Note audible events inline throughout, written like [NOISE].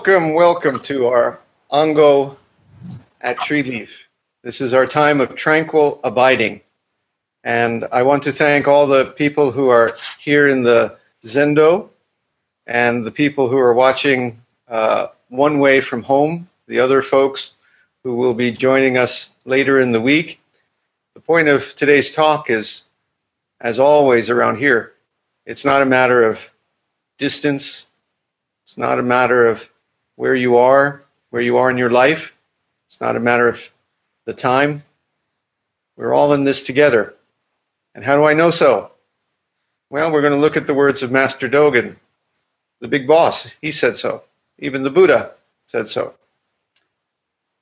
Welcome, welcome to our Ango at Tree Leaf. This is our time of tranquil abiding. And I want to thank all the people who are here in the Zendo and the people who are watching uh, one way from home, the other folks who will be joining us later in the week. The point of today's talk is, as always around here, it's not a matter of distance, it's not a matter of where you are, where you are in your life. It's not a matter of the time. We're all in this together. And how do I know so? Well, we're going to look at the words of Master Dogen, the big boss. He said so. Even the Buddha said so.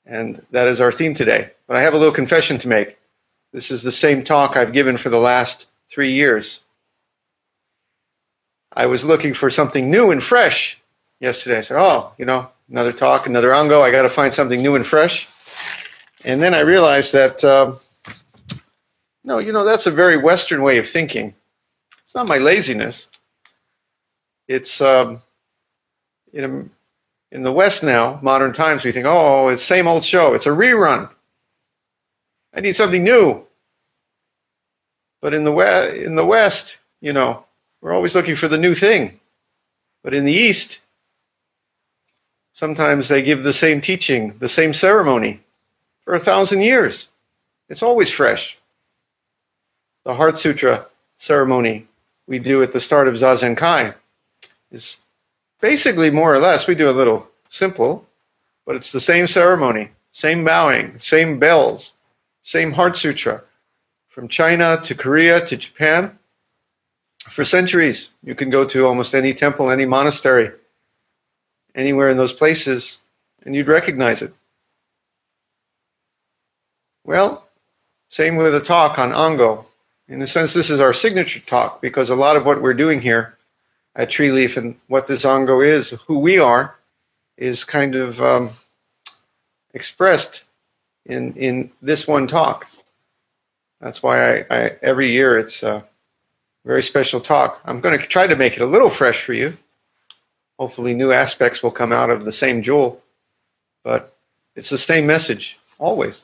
And that is our theme today. But I have a little confession to make. This is the same talk I've given for the last three years. I was looking for something new and fresh yesterday. I said, oh, you know, another talk, another Ango. I got to find something new and fresh. And then I realized that, uh, no, you know, that's a very Western way of thinking. It's not my laziness. It's um, in, in the West now, modern times, we think, oh, it's same old show. It's a rerun. I need something new. But in the in the West, you know, we're always looking for the new thing. But in the East, Sometimes they give the same teaching, the same ceremony for a thousand years. It's always fresh. The Heart Sutra ceremony we do at the start of Zazen Kai is basically more or less, we do a little simple, but it's the same ceremony, same bowing, same bells, same Heart Sutra from China to Korea to Japan. For centuries, you can go to almost any temple, any monastery anywhere in those places, and you'd recognize it. Well, same with a talk on Ango. In a sense, this is our signature talk because a lot of what we're doing here at Tree Leaf and what this Ango is, who we are, is kind of um, expressed in in this one talk. That's why I, I every year it's a very special talk. I'm going to try to make it a little fresh for you hopefully new aspects will come out of the same jewel, but it's the same message always.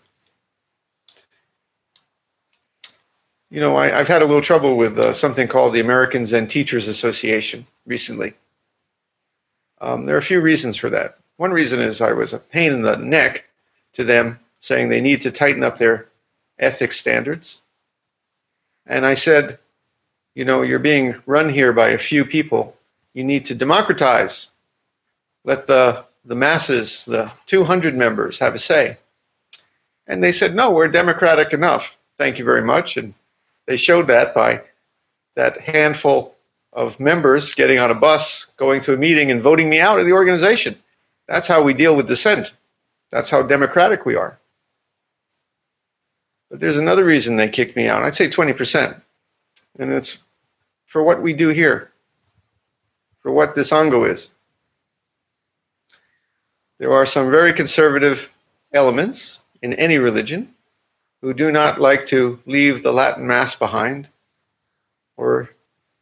You know, I, have had a little trouble with uh, something called the American Zen Teachers Association recently. Um, there are a few reasons for that. One reason is I was a pain in the neck to them saying they need to tighten up their ethics standards. And I said, you know, you're being run here by a few people you need to democratize. Let the, the masses, the 200 members, have a say. And they said, no, we're democratic enough. Thank you very much. And they showed that by that handful of members getting on a bus, going to a meeting, and voting me out of the organization. That's how we deal with dissent. That's how democratic we are. But there's another reason they kicked me out. I'd say 20%. And it's for what we do here for what this Ango is. There are some very conservative elements in any religion who do not like to leave the Latin Mass behind, or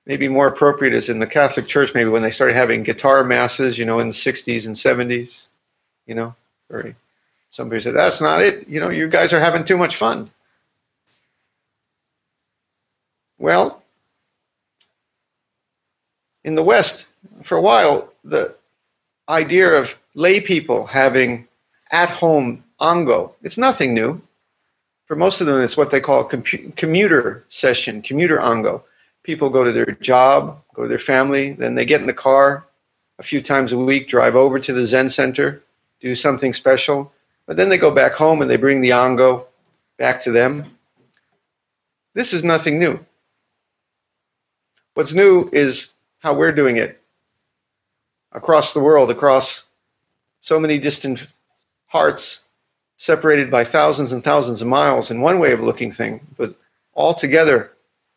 maybe more appropriate is in the Catholic Church, maybe when they started having guitar masses, you know, in the 60s and 70s, you know, very, somebody said, that's not it, you know, you guys are having too much fun. Well, in the West, for a while, the idea of lay people having at home ango, it's nothing new. For most of them, it's what they call commuter session, commuter ango. People go to their job, go to their family, then they get in the car a few times a week, drive over to the Zen center, do something special, But then they go back home and they bring the ango back to them. This is nothing new. What's new is how we're doing it across the world, across so many distant hearts, separated by thousands and thousands of miles in one way of looking thing, but all together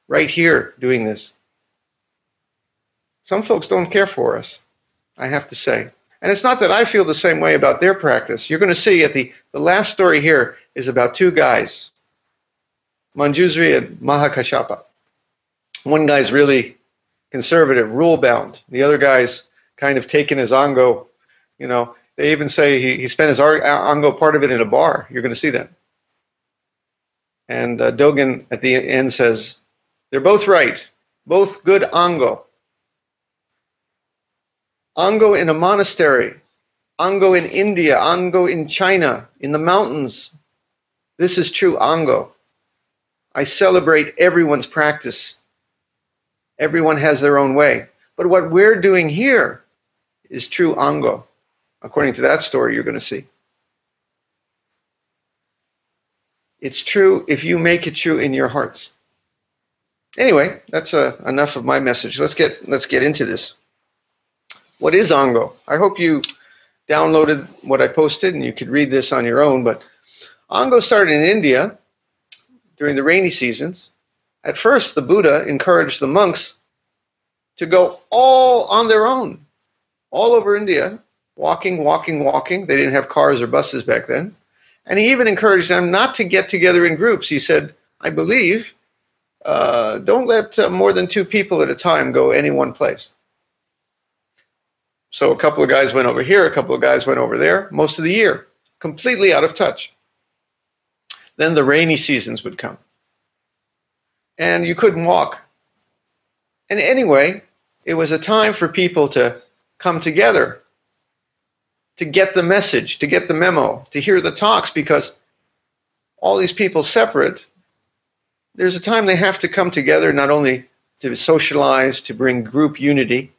right here doing this. Some folks don't care for us, I have to say. And it's not that I feel the same way about their practice. You're going to see at the, the last story here is about two guys, Manjusri and Mahakashyapa. One guy's really conservative, rule bound. The other guy's kind of taken his ango. You know, they even say he, he spent his ango part of it in a bar. You're going to see that. And uh, Dogen at the end says, they're both right, both good ango. Ango in a monastery, Ango in India, Ango in China, in the mountains. This is true Ango. I celebrate everyone's practice. Everyone has their own way. But what we're doing here is true Ango. According to that story, you're going to see. It's true if you make it true in your hearts. Anyway, that's uh, enough of my message. Let's get let's get into this. What is Ango? I hope you downloaded what I posted and you could read this on your own. But Ango started in India during the rainy seasons. At first, the Buddha encouraged the monks to go all on their own, all over India, walking, walking, walking. They didn't have cars or buses back then. And he even encouraged them not to get together in groups. He said, I believe, uh, don't let uh, more than two people at a time go any one place. So a couple of guys went over here, a couple of guys went over there, most of the year, completely out of touch. Then the rainy seasons would come. And you couldn't walk. And anyway, it was a time for people to come together, to get the message, to get the memo, to hear the talks, because all these people separate, there's a time they have to come together not only to socialize, to bring group unity,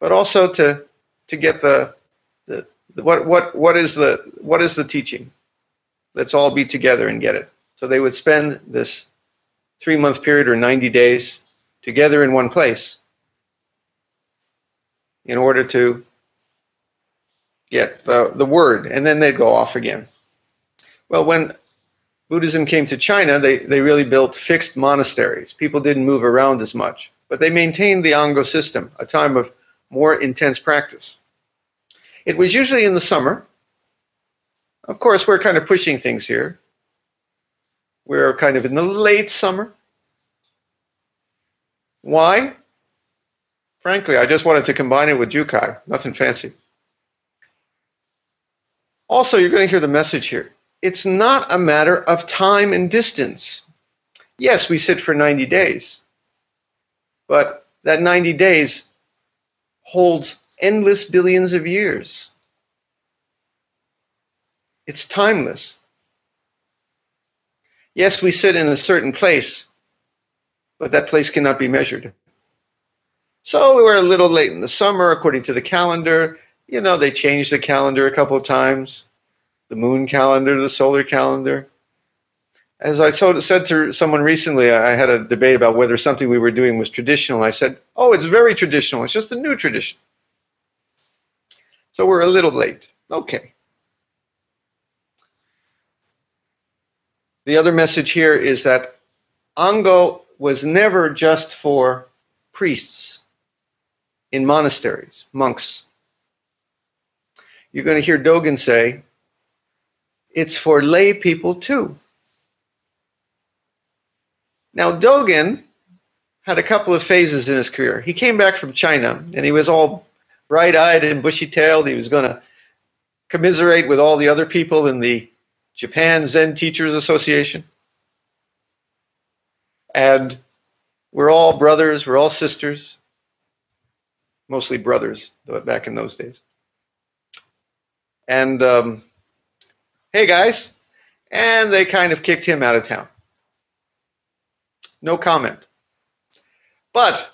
but also to to get the, the, the what what what is the what is the teaching? Let's all be together and get it. So they would spend this three month period or 90 days together in one place in order to get the, the word, and then they'd go off again. Well, when Buddhism came to China, they, they really built fixed monasteries. People didn't move around as much, but they maintained the Ango system, a time of more intense practice. It was usually in the summer. Of course, we're kind of pushing things here. We're kind of in the late summer. Why? Frankly, I just wanted to combine it with Jukai, nothing fancy. Also, you're going to hear the message here. It's not a matter of time and distance. Yes, we sit for 90 days, but that 90 days holds endless billions of years. It's timeless. Yes, we sit in a certain place, but that place cannot be measured. So we were a little late in the summer according to the calendar. You know, they changed the calendar a couple of times the moon calendar, the solar calendar. As I said to someone recently, I had a debate about whether something we were doing was traditional. I said, Oh, it's very traditional. It's just a new tradition. So we're a little late. Okay. The other message here is that Ango was never just for priests in monasteries, monks. You're going to hear Dogen say, it's for lay people too. Now, Dogen had a couple of phases in his career. He came back from China and he was all bright eyed and bushy tailed. He was going to commiserate with all the other people in the Japan Zen Teachers Association. And we're all brothers, we're all sisters, mostly brothers back in those days. And um, hey guys, and they kind of kicked him out of town. No comment. But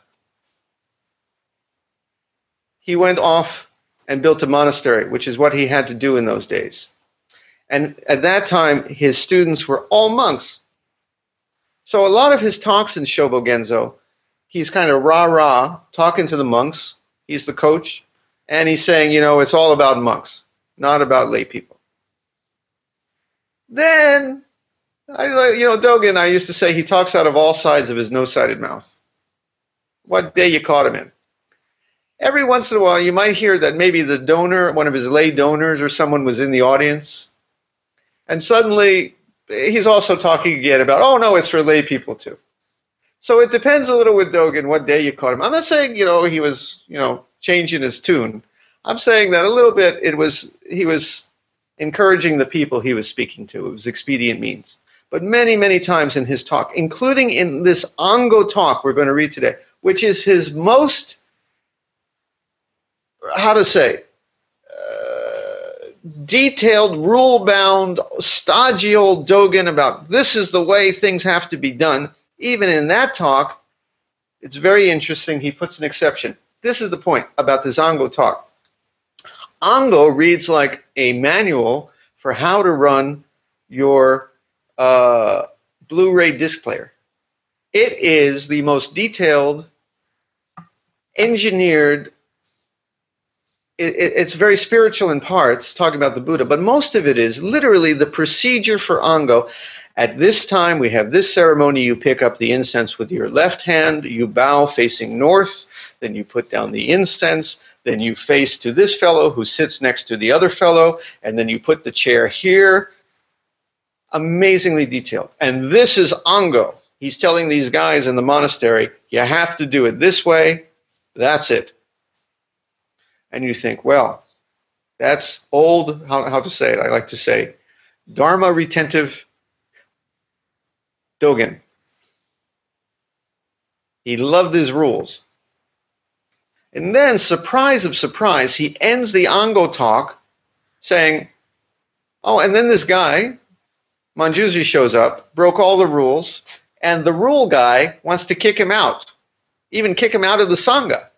he went off and built a monastery, which is what he had to do in those days. And at that time, his students were all monks. So a lot of his talks in Shobogenzo, he's kind of rah rah, talking to the monks. He's the coach. And he's saying, you know, it's all about monks, not about lay people. Then, I, you know, Dogen, I used to say he talks out of all sides of his no sided mouth. What day you caught him in. Every once in a while, you might hear that maybe the donor, one of his lay donors, or someone was in the audience. And suddenly, he's also talking again about, oh, no, it's for lay people too. So it depends a little with Dogen what day you caught him. I'm not saying, you know, he was, you know, changing his tune. I'm saying that a little bit it was he was encouraging the people he was speaking to. It was expedient means. But many, many times in his talk, including in this Ango talk we're going to read today, which is his most, how to say, uh, detailed, rule bound, stodgy old Dogen about this is the way things have to be done. Even in that talk, it's very interesting. He puts an exception. This is the point about the Zango talk. Ango reads like a manual for how to run your uh, Blu-ray disc player. It is the most detailed, engineered. It, it, it's very spiritual in parts, talking about the Buddha, but most of it is literally the procedure for Ango. At this time, we have this ceremony. You pick up the incense with your left hand, you bow facing north, then you put down the incense, then you face to this fellow who sits next to the other fellow, and then you put the chair here. Amazingly detailed. And this is Ango. He's telling these guys in the monastery, you have to do it this way. That's it. And you think, well, that's old, how, how to say it? I like to say, Dharma retentive Dogen. He loved his rules. And then, surprise of surprise, he ends the Ango talk saying, Oh, and then this guy, Manjusri, shows up, broke all the rules, and the rule guy wants to kick him out, even kick him out of the Sangha.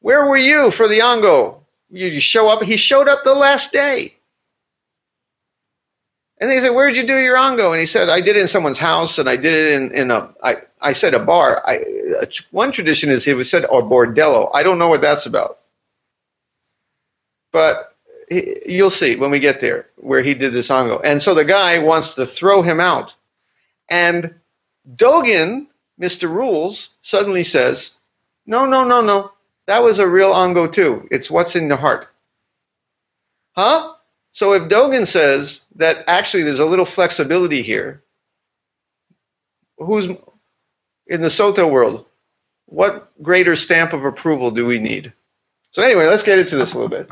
Where were you for the Ango? You show up. He showed up the last day. And they said, Where'd you do your ango?" And he said, I did it in someone's house and I did it in, in a, I, I said a bar. I, one tradition is he was said, or bordello. I don't know what that's about. But he, you'll see when we get there where he did this ango. And so the guy wants to throw him out. And Dogen, Mr. Rules, suddenly says, No, no, no, no. That was a real ango too. It's what's in the heart. Huh? So if Dogen says that actually there's a little flexibility here, who's in the Soto world? What greater stamp of approval do we need? So anyway, let's get into this a little bit.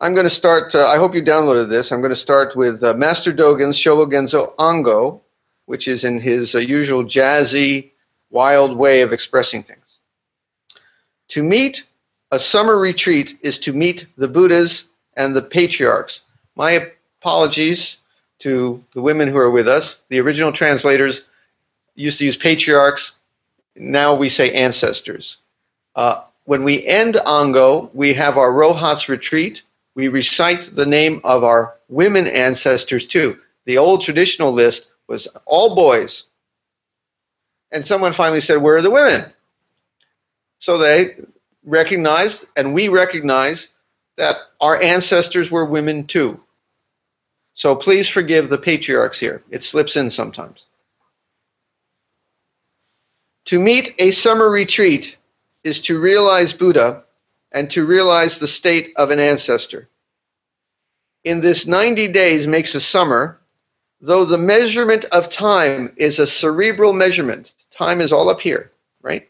I'm going to start. Uh, I hope you downloaded this. I'm going to start with uh, Master Dogen's Shobogenzo Ango, which is in his uh, usual jazzy, wild way of expressing things. To meet a summer retreat is to meet the Buddhas and the patriarchs. My apologies to the women who are with us. The original translators used to use patriarchs. Now we say ancestors. Uh, when we end Ango, we have our Rohatsu retreat. We recite the name of our women ancestors too. The old traditional list was all boys. And someone finally said, Where are the women? So they recognized, and we recognize, that our ancestors were women too. So please forgive the patriarchs here. It slips in sometimes. To meet a summer retreat is to realize Buddha and to realize the state of an ancestor. In this 90 days makes a summer, though the measurement of time is a cerebral measurement. Time is all up here, right?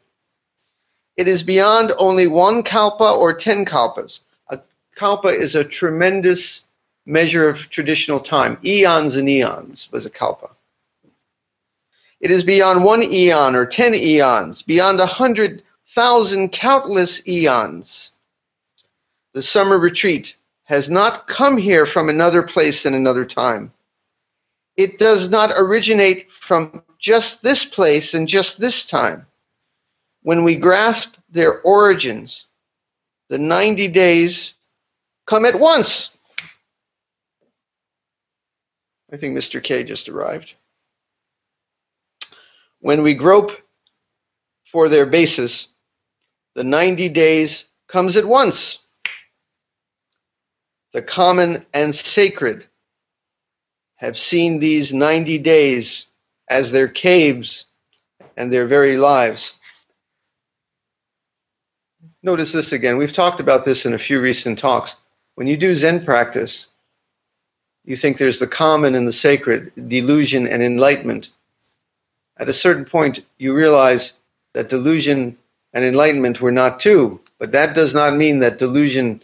It is beyond only one kalpa or ten kalpas. A kalpa is a tremendous measure of traditional time. Eons and eons was a kalpa. It is beyond one eon or ten eons, beyond a hundred thousand countless eons. The summer retreat has not come here from another place and another time. It does not originate from just this place and just this time when we grasp their origins, the 90 days come at once. I think Mr. K just arrived. When we grope for their basis, the 90 days comes at once. The common and sacred have seen these 90 days as their caves and their very lives. Notice this again. We've talked about this in a few recent talks. When you do Zen practice, you think there's the common and the sacred, delusion and enlightenment. At a certain point, you realize that delusion and enlightenment were not two, but that does not mean that delusion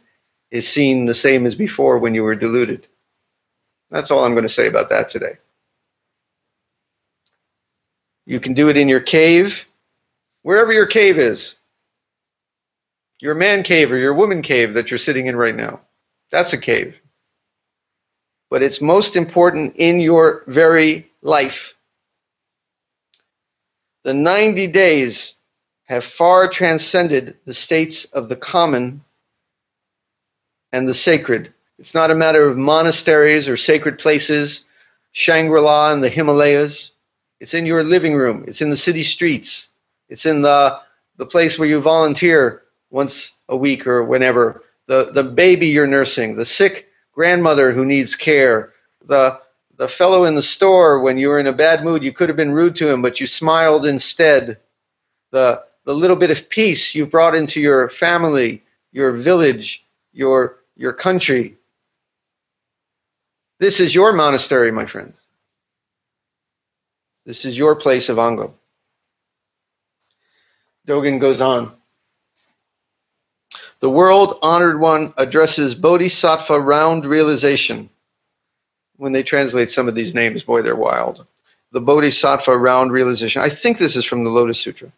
is seen the same as before when you were deluded. That's all I'm going to say about that today. You can do it in your cave, wherever your cave is. Your man cave or your woman cave that you're sitting in right now. That's a cave. But it's most important in your very life. The 90 days have far transcended the states of the common and the sacred it's not a matter of monasteries or sacred places, Shangri La and the Himalayas. It's in your living room, it's in the city streets, it's in the, the place where you volunteer once a week or whenever, the, the baby you're nursing, the sick grandmother who needs care, the, the fellow in the store when you were in a bad mood, you could have been rude to him, but you smiled instead. The, the little bit of peace you've brought into your family, your village, your, your country. This is your monastery, my friends. This is your place of Ango. Dogen goes on. The world honored one addresses Bodhisattva round realization. When they translate some of these names, boy, they're wild. The Bodhisattva round realization. I think this is from the Lotus Sutra.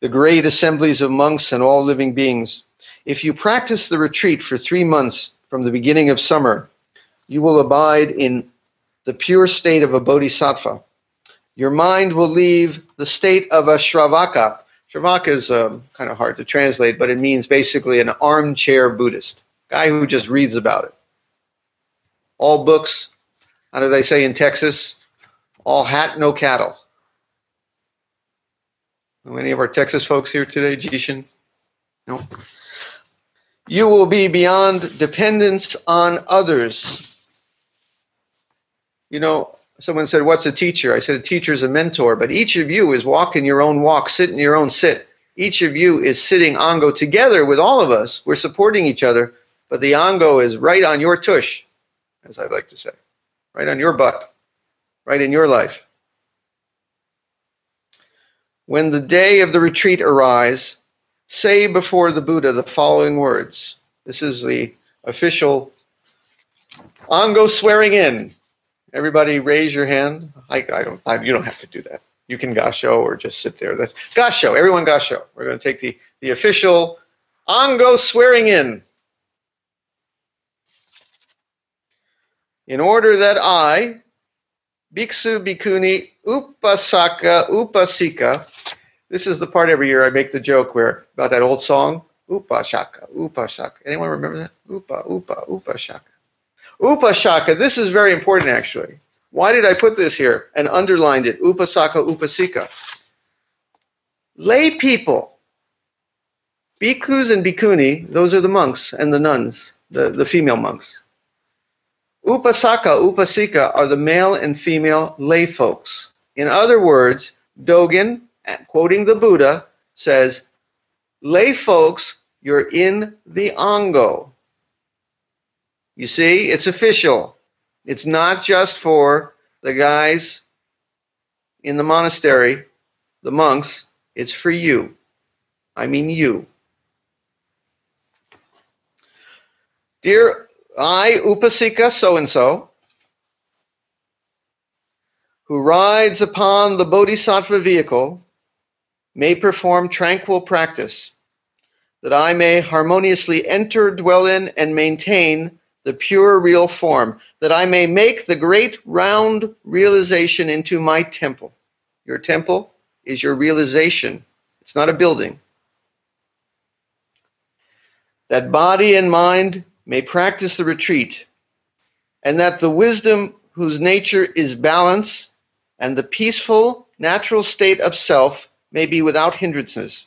The great assemblies of monks and all living beings. If you practice the retreat for three months from the beginning of summer you will abide in the pure state of a bodhisattva. Your mind will leave the state of a shravaka. Shravaka is um, kind of hard to translate, but it means basically an armchair Buddhist, guy who just reads about it. All books, how do they say in Texas? All hat, no cattle. Any of our Texas folks here today, Jishin? No. You will be beyond dependence on others you know, someone said, What's a teacher? I said, A teacher is a mentor, but each of you is walking your own walk, sitting your own sit. Each of you is sitting Ango together with all of us. We're supporting each other, but the Ango is right on your tush, as I like to say, right on your butt, right in your life. When the day of the retreat arrives, say before the Buddha the following words. This is the official Ango swearing in. Everybody raise your hand. I, I don't. I, you don't have to do that. You can gasho or just sit there. That's gasho. Everyone gasho. We're going to take the the official ango swearing in. In order that I, bhiksu, bhikkhuni, upasaka, upasika. This is the part every year I make the joke where about that old song, upashaka, upashaka. Anyone remember that? Upa, upa, upashaka. Upashaka, this is very important actually. Why did I put this here and underlined it? Upasaka, upasika. Lay people, bhikkhus and bhikkhuni, those are the monks and the nuns, the, the female monks. Upasaka, upasika are the male and female lay folks. In other words, Dogen, quoting the Buddha, says, lay folks, you're in the Ango. You see, it's official. It's not just for the guys in the monastery, the monks. It's for you. I mean, you. Dear I, Upasika so and so, who rides upon the Bodhisattva vehicle, may perform tranquil practice, that I may harmoniously enter, dwell in, and maintain the pure real form, that I may make the great round realization into my temple. Your temple is your realization, it's not a building. that body and mind may practice the retreat, and that the wisdom whose nature is balance and the peaceful natural state of self may be without hindrances.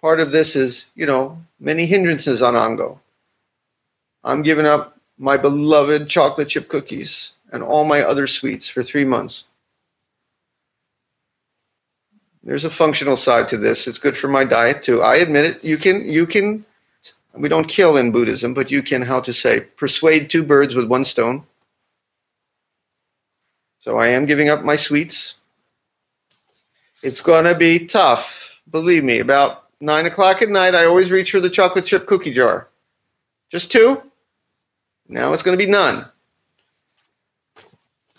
Part of this is, you know, many hindrances on Ango. I'm giving up my beloved chocolate chip cookies and all my other sweets for three months. There's a functional side to this. It's good for my diet too. I admit it. You can you can we don't kill in Buddhism, but you can how to say persuade two birds with one stone. So I am giving up my sweets. It's gonna be tough, believe me. About nine o'clock at night, I always reach for the chocolate chip cookie jar. Just two. Now it's gonna be none.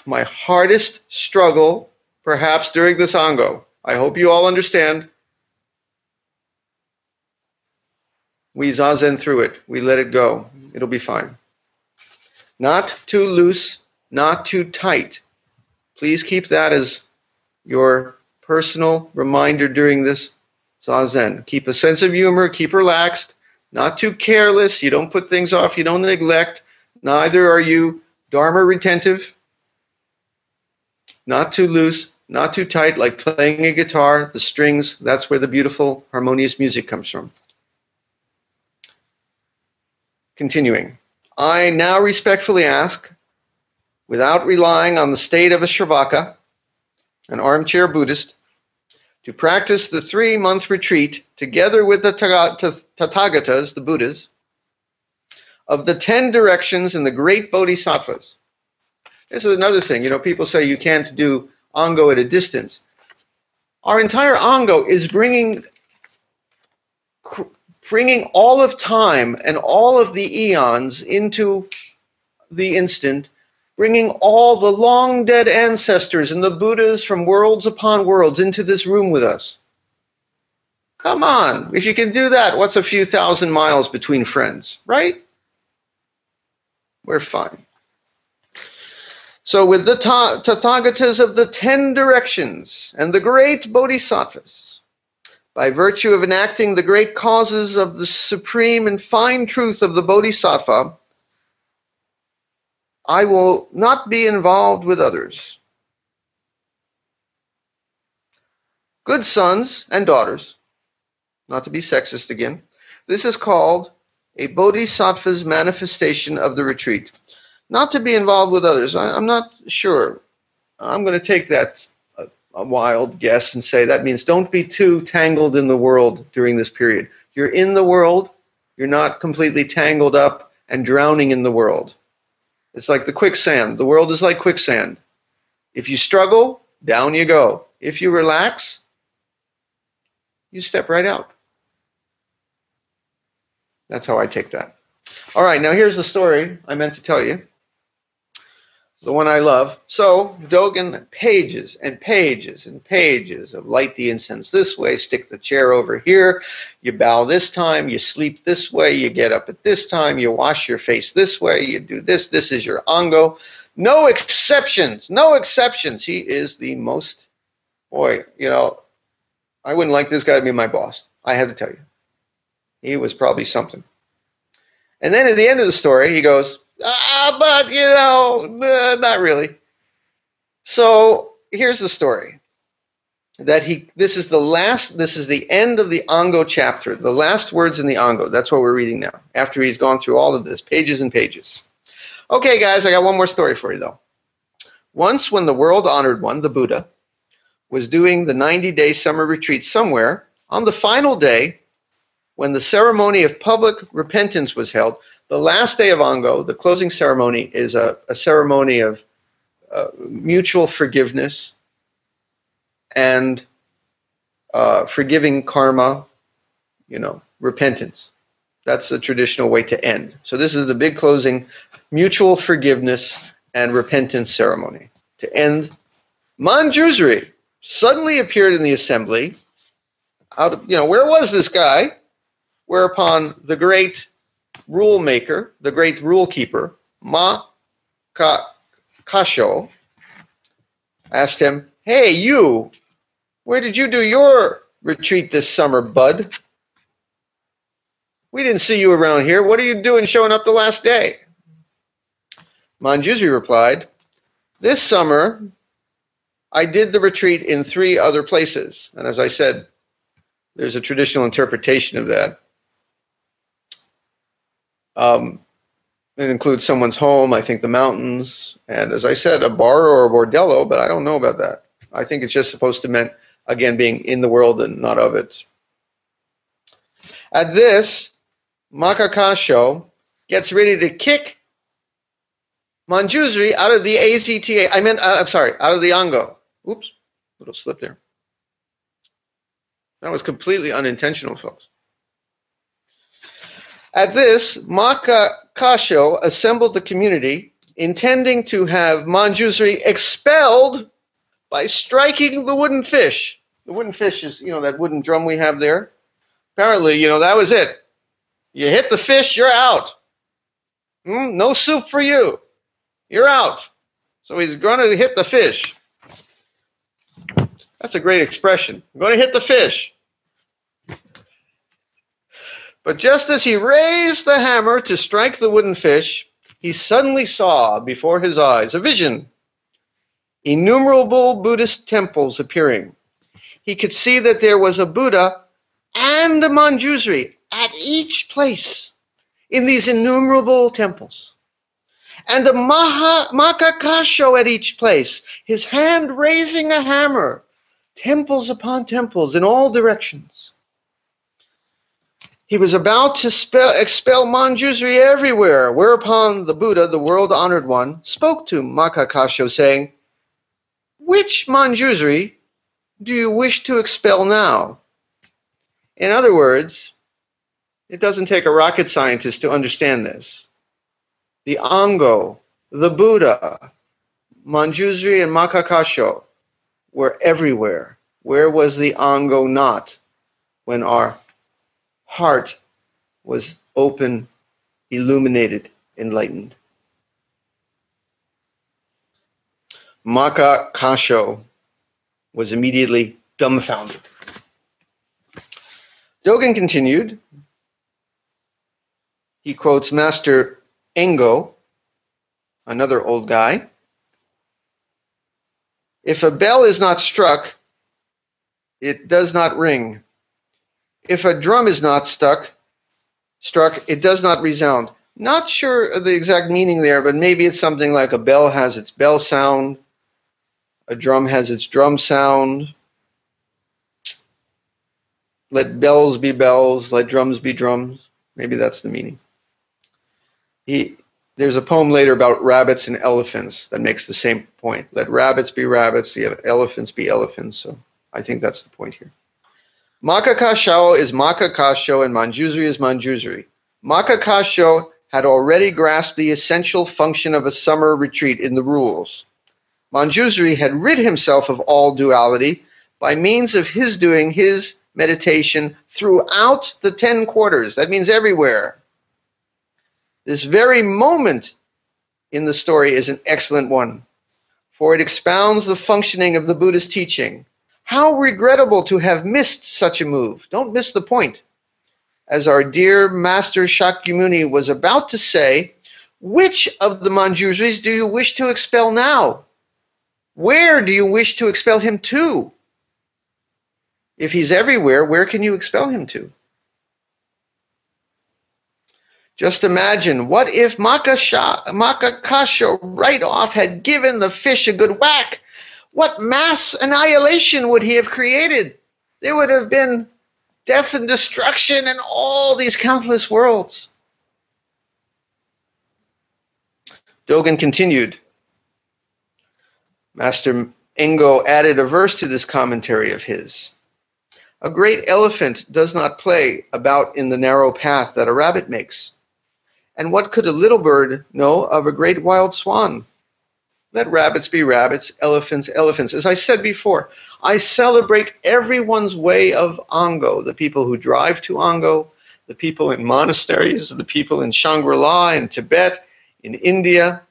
My hardest struggle, perhaps during this Ango, I hope you all understand. We zazen through it. We let it go. It'll be fine. Not too loose, not too tight. Please keep that as your personal reminder during this zazen. Keep a sense of humor, keep relaxed, not too careless. You don't put things off, you don't neglect. Neither are you dharma retentive. Not too loose, not too tight, like playing a guitar, the strings, that's where the beautiful harmonious music comes from. Continuing. I now respectfully ask, without relying on the state of a Shravaka, an armchair Buddhist, to practice the three month retreat together with the Tathagatas, the Buddhas, of the ten directions in the great bodhisattvas. This is another thing. You know, people say you can't do Ango at a distance. Our entire Ango is bringing bringing all of time and all of the eons into the instant, bringing all the long dead ancestors and the Buddhas from worlds upon worlds into this room with us. Come on, if you can do that, what's a few thousand miles between friends, right? We're fine. So, with the Tathagatas of the ten directions and the great bodhisattvas, by virtue of enacting the great causes of the supreme and fine truth of the bodhisattva, I will not be involved with others. Good sons and daughters, not to be sexist again, this is called a bodhisattva's manifestation of the retreat not to be involved with others. I, am not sure. I'm going to take that a, a wild guess and say that means don't be too tangled in the world during this period. You're in the world, you're not completely tangled up and drowning in the world. It's like the quicksand. The world is like quicksand. If you struggle, down you go. If you relax, you step right out. That's how I take that. All right, now here's the story I meant to tell you the one I love. So Dogen pages and pages and pages of light the incense this way, stick the chair over here, you bow this time, you sleep this way, you get up at this time, you wash your face this way, you do this, this is your ango. No exceptions, no exceptions. He is the most, boy, you know, I wouldn't like this guy to be my boss. I have to tell you. He was probably something. And then at the end of the story, he goes, Ah, but you know, uh, not really. So here's the story. That he, this is the last, this is the end of the Ango chapter, the last words in the Ango. That's what we're reading now. After he's gone through all of this, pages and pages. Okay, guys, I got one more story for you though. Once, when the world honored one, the Buddha, was doing the 90 day summer retreat somewhere, on the final day, when the ceremony of public repentance was held, the last day of Ango, the closing ceremony, is a, a ceremony of uh, mutual forgiveness and uh, forgiving karma, you know, repentance. That's the traditional way to end. So this is the big closing, mutual forgiveness and repentance ceremony. To end, Manjusri suddenly appeared in the assembly. Out of, you know, where was this guy? Whereupon the great rule maker, the great rule keeper, Ma Kasho, asked him, Hey, you, where did you do your retreat this summer, bud? We didn't see you around here. What are you doing showing up the last day? Manjusri replied, This summer, I did the retreat in three other places. And as I said, there's a traditional interpretation of that. Um, it includes someone's home, I think the mountains, and as I said, a bar or a bordello, but I don't know about that. I think it's just supposed to mean, again, being in the world and not of it. At this, Makakasho gets ready to kick Manjusri out of the AZTA. I meant, uh, I'm sorry, out of the Ango. Oops, little slip there. That was completely unintentional, folks. At this, Makakasho assembled the community, intending to have Manjusri expelled by striking the wooden fish. The wooden fish is, you know, that wooden drum we have there. Apparently, you know, that was it. You hit the fish, you're out. Mm, no soup for you. You're out. So he's going to hit the fish. That's a great expression. I'm going to hit the fish. But just as he raised the hammer to strike the wooden fish, he suddenly saw before his eyes a vision innumerable Buddhist temples appearing. He could see that there was a Buddha and a Manjusri at each place in these innumerable temples. And a Maha, Makakasho at each place, his hand raising a hammer, temples upon temples in all directions. He was about to spell, expel Manjusri everywhere, whereupon the Buddha, the world honored one, spoke to Makakasho, saying, Which Manjusri do you wish to expel now? In other words, it doesn't take a rocket scientist to understand this. The Ango, the Buddha, Manjusri, and Makakasho were everywhere. Where was the Ango not when our heart was open, illuminated, enlightened? Makakasho was immediately dumbfounded. Dogen continued. He quotes Master Engo, another old guy. If a bell is not struck, it does not ring. If a drum is not stuck, struck, it does not resound. Not sure the exact meaning there, but maybe it's something like a bell has its bell sound, a drum has its drum sound, let bells be bells, let drums be drums. Maybe that's the meaning. He, there's a poem later about rabbits and elephants that makes the same point. Let rabbits be rabbits, the elephants be elephants. So I think that's the point here. Makakasho is Makakasho and Manjusri is Manjusri. Makakasho had already grasped the essential function of a summer retreat in the rules. Manjusri had rid himself of all duality by means of his doing his meditation throughout the ten quarters. That means everywhere. This very moment in the story is an excellent one, for it expounds the functioning of the Buddhist teaching. How regrettable to have missed such a move. Don't miss the point. As our dear Master Shakyamuni was about to say, which of the Manjusris do you wish to expel now? Where do you wish to expel him to? If he's everywhere, where can you expel him to? Just imagine, what if Makakasho right off had given the fish a good whack? What mass annihilation would he have created? There would have been death and destruction in all these countless worlds. Dogen continued. Master Engo added a verse to this commentary of his. A great elephant does not play about in the narrow path that a rabbit makes. And what could a little bird know of a great wild swan? Let rabbits be rabbits, elephants, elephants. As I said before, I celebrate everyone's way of Ango the people who drive to Ango, the people in monasteries, the people in Shangri La, in Tibet, in India.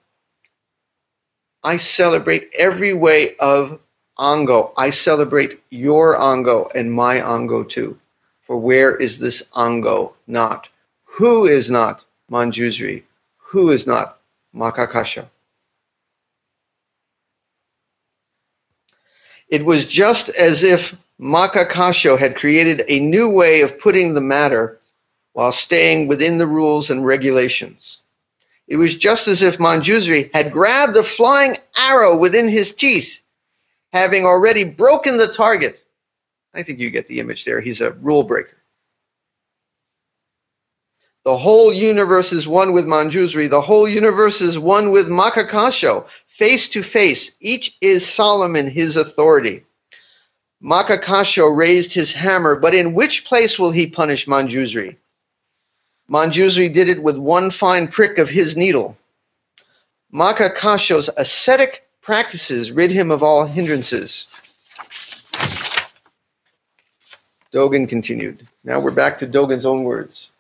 I celebrate every way of Ango. I celebrate your Ango and my Ango too. For where is this Ango not? Who is not Manjusri? Who is not Makakasho? It was just as if Makakasho had created a new way of putting the matter while staying within the rules and regulations. It was just as if Manjusri had grabbed a flying arrow within his teeth, having already broken the target. I think you get the image there. He's a rule breaker. The whole universe is one with Manjusri. The whole universe is one with Makakasho. Face to face, each is Solomon, his authority. Makakasho raised his hammer, but in which place will he punish Manjusri? Manjusri did it with one fine prick of his needle. Makakasho's ascetic practices rid him of all hindrances. Dogen continued. Now we're back to Dogen's own words.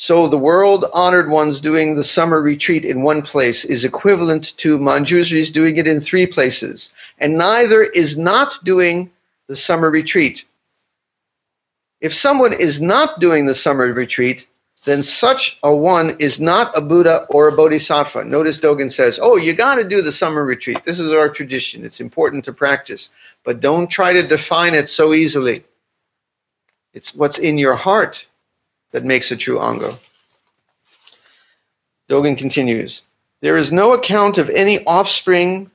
So the world honored ones doing the summer retreat in one place is equivalent to Manjusri's doing it in three places, and neither is not doing the summer retreat. If someone is not doing the summer retreat, then such a one is not a Buddha or a Bodhisattva. Notice Dogen says, Oh, you got to do the summer retreat. This is our tradition. It's important to practice. But don't try to define it so easily. It's what's in your heart that makes a true Ango. Dogen continues There is no account of any offspring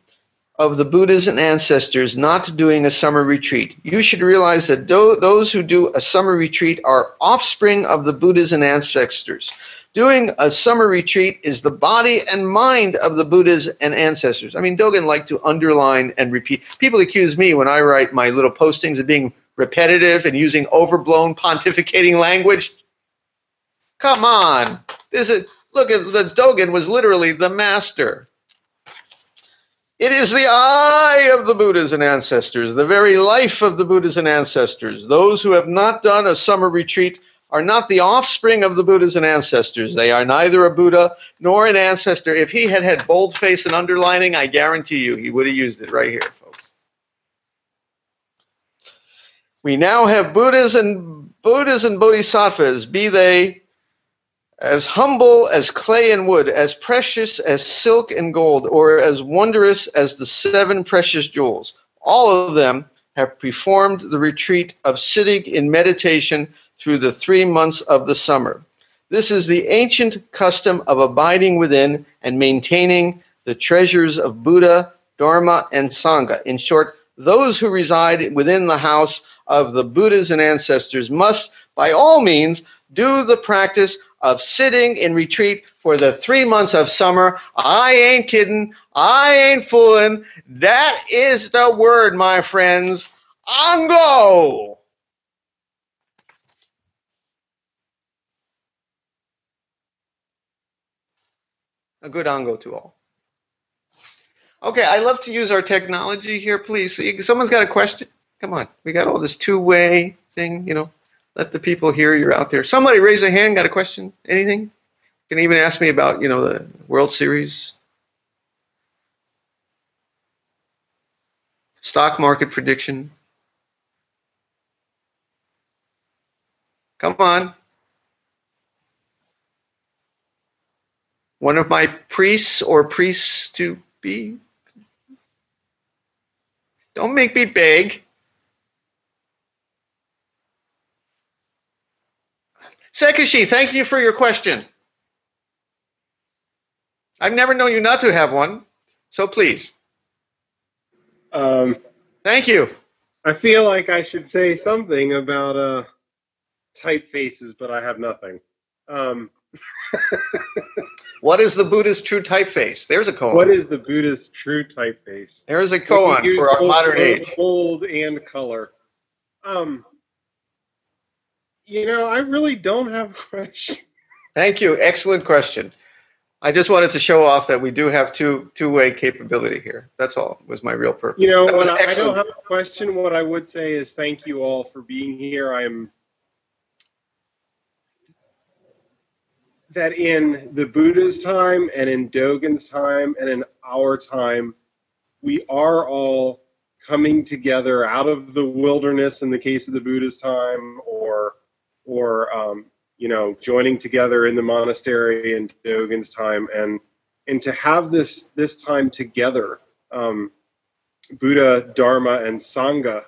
of the Buddhas and ancestors not doing a summer retreat. You should realize that do- those who do a summer retreat are offspring of the Buddhas and ancestors. Doing a summer retreat is the body and mind of the Buddhas and ancestors. I mean, Dogen liked to underline and repeat. People accuse me when I write my little postings of being repetitive and using overblown pontificating language. Come on. This is, look at the Dogen was literally the master. It is the eye of the Buddhas and ancestors, the very life of the Buddhas and ancestors. Those who have not done a summer retreat are not the offspring of the Buddhas and ancestors. They are neither a Buddha nor an ancestor. If he had had boldface and underlining, I guarantee you he would have used it right here, folks. We now have Buddhas and Buddhas and Bodhisattvas, be they as humble as clay and wood, as precious as silk and gold, or as wondrous as the seven precious jewels. All of them have performed the retreat of sitting in meditation through the three months of the summer. This is the ancient custom of abiding within and maintaining the treasures of Buddha, Dharma, and Sangha. In short, those who reside within the house of the Buddhas and ancestors must, by all means, do the practice of sitting in retreat for the three months of summer. I ain't kidding. I ain't fooling. That is the word, my friends. Ango. A good ango to all. Okay, I love to use our technology here. Please, someone's got a question. Come on, we got all this two-way thing, you know. Let the people hear you're out there. Somebody raise a hand. Got a question? Anything? You can even ask me about you know the World Series, stock market prediction. Come on. One of my priests or priests to be. Don't make me beg. Sekishi, thank you for your question. I've never known you not to have one, so please. Um, thank you. I feel like I should say something about uh, typefaces, but I have nothing. Um, [LAUGHS] what is the Buddha's true typeface? There's a koan. What is the Buddha's true typeface? There's a koan for our modern age. Bold and color. Um, you know, I really don't have a [LAUGHS] question. Thank you. Excellent question. I just wanted to show off that we do have two two way capability here. That's all. Was my real purpose. You know, when I don't have a question, what I would say is thank you all for being here. I'm that in the Buddha's time and in Dogen's time and in our time, we are all coming together out of the wilderness in the case of the Buddha's time or or um, you know, joining together in the monastery in Dogen's time, and and to have this this time together, um, Buddha, Dharma, and Sangha.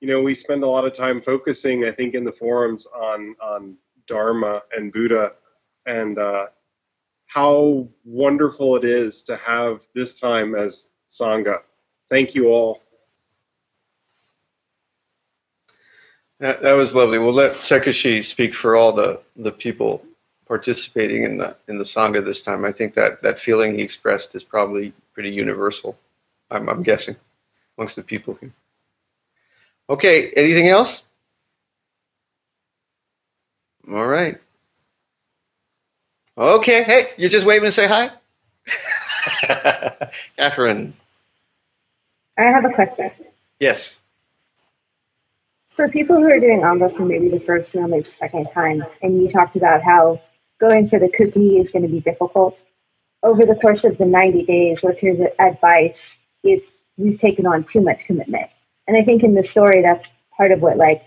You know, we spend a lot of time focusing, I think, in the forums on on Dharma and Buddha, and uh, how wonderful it is to have this time as Sangha. Thank you all. That, that was lovely. We'll let Sekishi speak for all the, the people participating in the in the sangha this time. I think that that feeling he expressed is probably pretty universal. I'm, I'm guessing amongst the people here. Okay, anything else? All right. Okay, hey, you're just waving to say hi? [LAUGHS] Catherine. I have a question. Yes for people who are doing Ango for maybe the first or maybe the second time, and you talked about how going for the cookie is going to be difficult, over the course of the 90 days, what's your advice if we've taken on too much commitment? And I think in the story, that's part of what like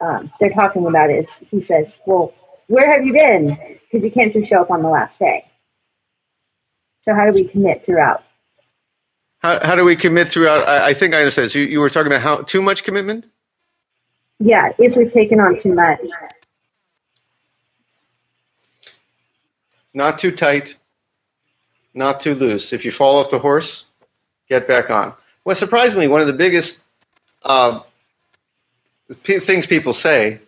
um, they're talking about is he says, well, where have you been? Because you can't just show up on the last day. So how do we commit throughout? How, how do we commit throughout? I, I think I understand. So you, you were talking about how too much commitment? Yeah, if we've taken on too much. Not too tight, not too loose. If you fall off the horse, get back on. Well, surprisingly, one of the biggest uh, things people say,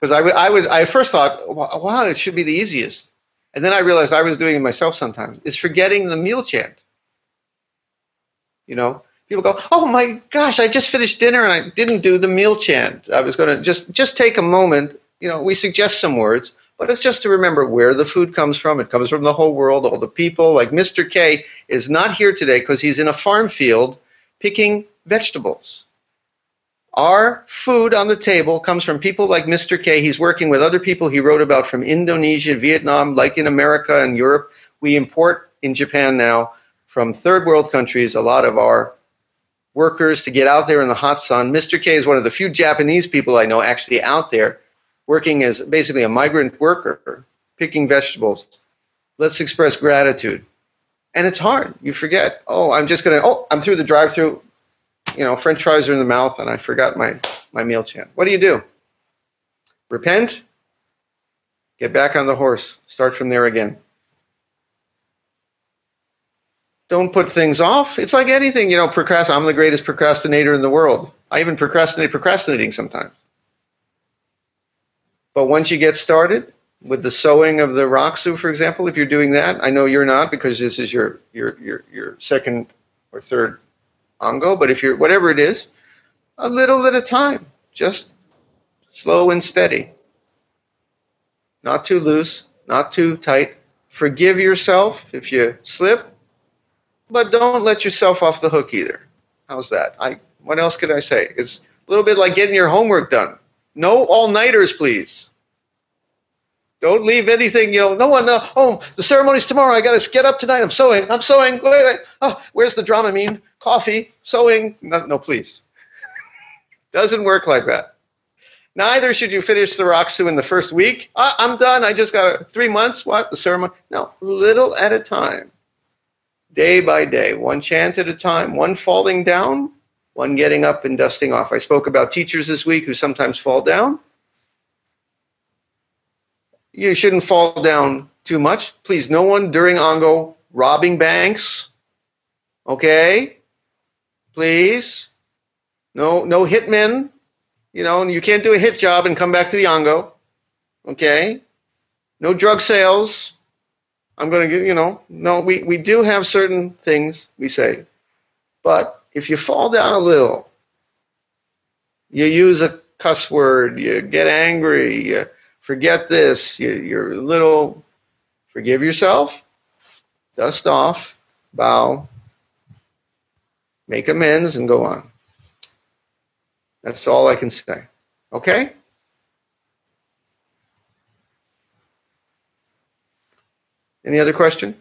because I would, I would, I first thought, wow, it should be the easiest, and then I realized I was doing it myself sometimes. Is forgetting the meal chant. You know, people go, "Oh my gosh, I just finished dinner and I didn't do the meal chant. I was going to just just take a moment. You know, we suggest some words, but it's just to remember where the food comes from. It comes from the whole world, all the people. Like Mr. K is not here today because he's in a farm field picking vegetables. Our food on the table comes from people like Mr. K. He's working with other people he wrote about from Indonesia, Vietnam, like in America and Europe. We import in Japan now from third world countries a lot of our workers to get out there in the hot sun. Mr. K is one of the few Japanese people I know actually out there working as basically a migrant worker, picking vegetables. Let's express gratitude. And it's hard. You forget, oh, I'm just going to, oh, I'm through the drive through. You know, french fries are in the mouth and I forgot my, my meal chant. What do you do? Repent, get back on the horse, start from there again. Don't put things off. It's like anything, you know, procrastinate. I'm the greatest procrastinator in the world. I even procrastinate procrastinating sometimes. But once you get started with the sewing of the Rakusu, for example, if you're doing that, I know you're not because this is your your your, your second or third ango, but if you're whatever it is, a little at a time, just slow and steady. Not too loose, not too tight. Forgive yourself if you slip but don't let yourself off the hook either. How's that? I what else could I say? It's a little bit like getting your homework done. No all nighters, please. Don't leave anything, you know, no one, uh, oh, the ceremony's tomorrow. I got to get up tonight. I'm sewing. I'm sewing. Wait, wait. Oh, where's the Dramamine? Coffee, sewing. No, no please. [LAUGHS] Doesn't work like that. Neither should you finish the Rakusu in the first week. Uh, I'm done. I just got three months. What? The ceremony? No, little at a time day by day, one chant at a time, one falling down, one getting up and dusting off. I spoke about teachers this week who sometimes fall down. You shouldn't fall down too much. Please, no one during Ango robbing banks. Okay? Please. No, no hitmen. You know, you can't do a hit job and come back to the Ango. Okay? No drug sales. I'm going to give, you know, no, we, we do have certain things we say. But if you fall down a little, you use a cuss word, you get angry, you forget this, you, you're a little, forgive yourself, dust off, bow, make amends, and go on. That's all I can say. Okay? Any other question?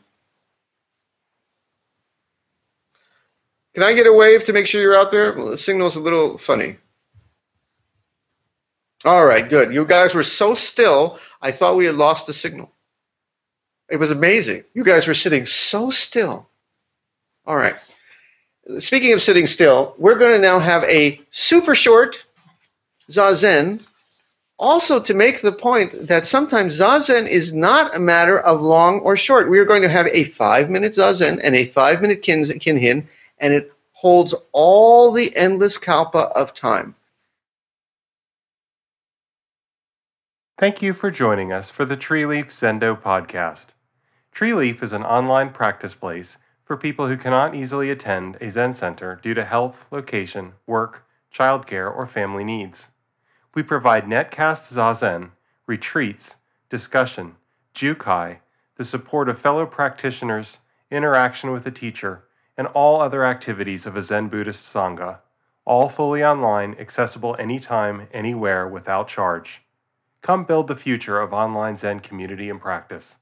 Can I get a wave to make sure you're out there? Well, the signal's a little funny. All right, good. You guys were so still, I thought we had lost the signal. It was amazing. You guys were sitting so still. All right. Speaking of sitting still, we're going to now have a super short zazen. Also, to make the point that sometimes zazen is not a matter of long or short. We are going to have a five minute zazen and a five minute kin- kinhin, and it holds all the endless kalpa of time. Thank you for joining us for the Tree Leaf Zendo podcast. Tree Leaf is an online practice place for people who cannot easily attend a Zen center due to health, location, work, childcare, or family needs. We provide netcast zazen, retreats, discussion, jukai, the support of fellow practitioners, interaction with a teacher, and all other activities of a Zen Buddhist Sangha, all fully online, accessible anytime, anywhere, without charge. Come build the future of online Zen community and practice.